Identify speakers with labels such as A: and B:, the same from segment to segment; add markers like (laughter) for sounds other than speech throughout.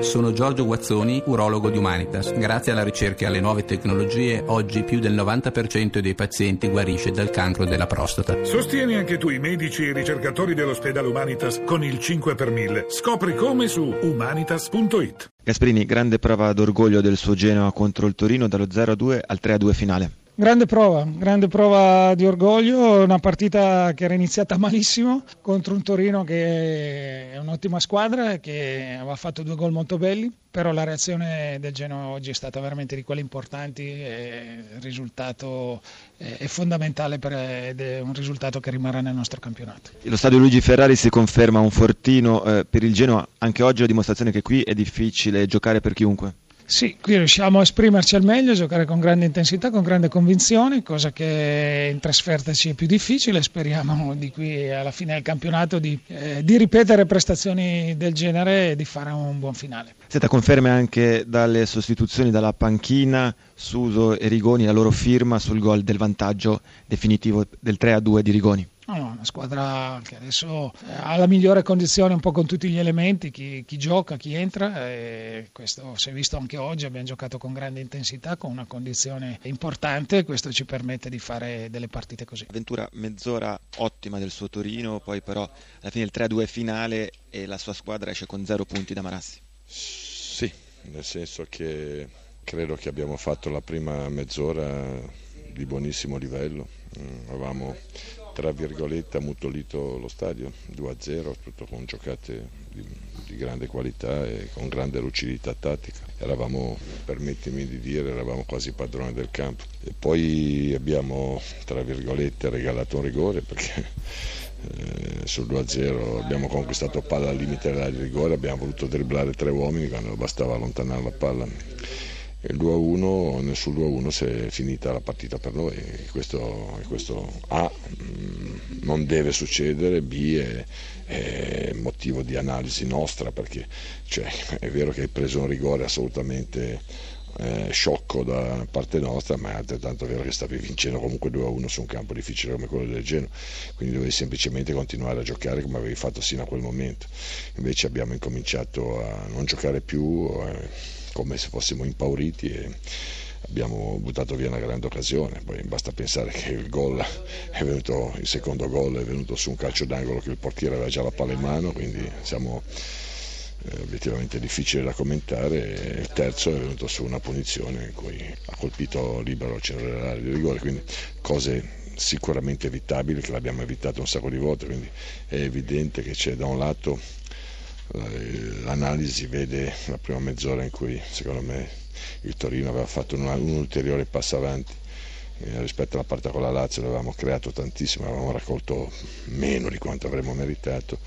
A: Sono Giorgio Guazzoni, urologo di Humanitas. Grazie alla ricerca e alle nuove tecnologie, oggi più del 90% dei pazienti guarisce dal cancro della prostata.
B: Sostieni anche tu i medici e i ricercatori dell'ospedale Humanitas con il 5 per 1000. Scopri come su humanitas.it.
C: Gasperini, grande prova d'orgoglio del suo Genoa contro il Torino dallo 0-2 al 3-2 finale.
D: Grande prova, grande prova di orgoglio, una partita che era iniziata (laughs) malissimo contro un Torino che è un'ottima squadra, che aveva fatto due gol molto belli, però la reazione del Genoa oggi è stata veramente di quelle importanti e il risultato è fondamentale per, ed è un risultato che rimarrà nel nostro campionato.
C: Lo stadio Luigi Ferrari si conferma un fortino eh, per il Genoa, anche oggi la dimostrazione che qui è difficile giocare per chiunque.
D: Sì, qui riusciamo a esprimerci al meglio, a giocare con grande intensità, con grande convinzione, cosa che in trasferta ci è più difficile. Speriamo di qui alla fine del campionato di, eh, di ripetere prestazioni del genere e di fare un buon finale.
C: Siete conferme anche dalle sostituzioni dalla panchina, Suso e Rigoni, la loro firma sul gol del vantaggio definitivo del 3-2 di Rigoni.
D: No, no, una squadra che adesso eh, ha la migliore condizione un po' con tutti gli elementi, chi, chi gioca, chi entra e questo si è visto anche oggi, abbiamo giocato con grande intensità, con una condizione importante questo ci permette di fare delle partite così.
C: Avventura mezz'ora ottima del suo Torino, poi però alla fine il 3-2 finale e la sua squadra esce con zero punti da Marassi.
E: Sì, nel senso che credo che abbiamo fatto la prima mezz'ora di buonissimo livello, mm, avevamo tra virgolette ammutolito lo stadio 2-0, tutto con giocate di, di, grande qualità e con grande lucidità tattica. Eravamo, permettimi di dire, eravamo quasi padroni del campo. E poi abbiamo, tra virgolette, regalato un rigore perché eh, sul 2-0 abbiamo conquistato palla al limite dell'area di rigore, abbiamo voluto dribblare tre uomini quando bastava allontanare la palla il 2-1, sul 2-1 si è finita la partita per noi questo, questo A mm, non deve succedere, B è, è motivo di analisi nostra perché cioè, è vero che hai preso un rigore assolutamente eh, sciocco da parte nostra, ma è altrettanto vero che stavi vincendo comunque 2-1 su un campo difficile come quello del Genoa, quindi dovevi semplicemente continuare a giocare come avevi fatto sino a quel momento. Invece abbiamo incominciato a non giocare più. Eh, come se fossimo impauriti e abbiamo buttato via una grande occasione. Poi basta pensare che il, gol è venuto, il secondo gol è venuto su un calcio d'angolo che il portiere aveva già la palla in mano, quindi siamo eh, obiettivamente difficile da commentare. Il terzo è venuto su una punizione in cui ha colpito libero al centro dell'area di rigore, quindi cose sicuramente evitabili che l'abbiamo evitato un sacco di volte, quindi è evidente che c'è da un lato l'analisi vede la prima mezz'ora in cui secondo me il Torino aveva fatto un, un ulteriore passo avanti eh, rispetto alla partita con la Lazio avevamo creato tantissimo, avevamo raccolto meno di quanto avremmo meritato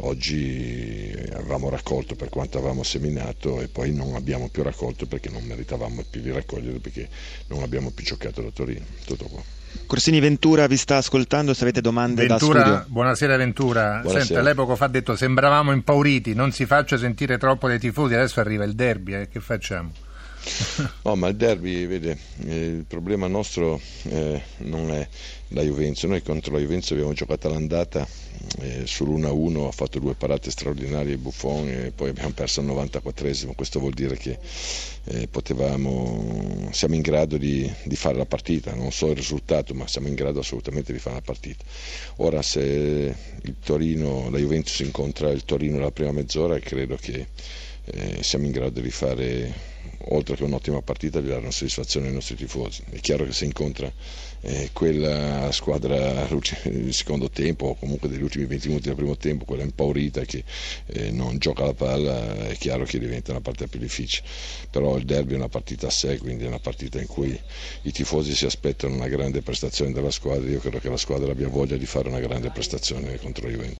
E: oggi avevamo raccolto per quanto avevamo seminato e poi non abbiamo più raccolto perché non meritavamo più di raccogliere perché non abbiamo più giocato da Torino tutto qua
C: Corsini Ventura vi sta ascoltando, se avete domande
F: Ventura,
C: da studio.
F: Buonasera Ventura. Buonasera. Senta, lei poco fa ha detto sembravamo impauriti, non si faccia sentire troppo dei tifosi, adesso arriva il derby, eh, che facciamo?
E: No, ma il derby, vede, eh, il problema nostro eh, non è la Juventus, noi contro la Juventus abbiamo giocato all'andata eh, sull'1-1, ha fatto due parate straordinarie Buffon e poi abbiamo perso al 94esimo, questo vuol dire che eh, potevamo, siamo in grado di, di, fare la partita, non so il risultato, ma siamo in grado assolutamente di fare la partita. Ora se il Torino, la Juventus incontra il Torino nella prima mezz'ora, credo che eh, siamo in grado di fare oltre che un'ottima partita di dare una soddisfazione ai nostri tifosi. È chiaro che se incontra eh, quella squadra del secondo tempo o comunque degli ultimi 20 minuti del primo tempo, quella impaurita che eh, non gioca la palla, è chiaro che diventa una partita più difficile. Però il derby è una partita a sé, quindi è una partita in cui i tifosi si aspettano una grande prestazione della squadra. Io credo che la squadra abbia voglia di fare una grande prestazione contro Juventus.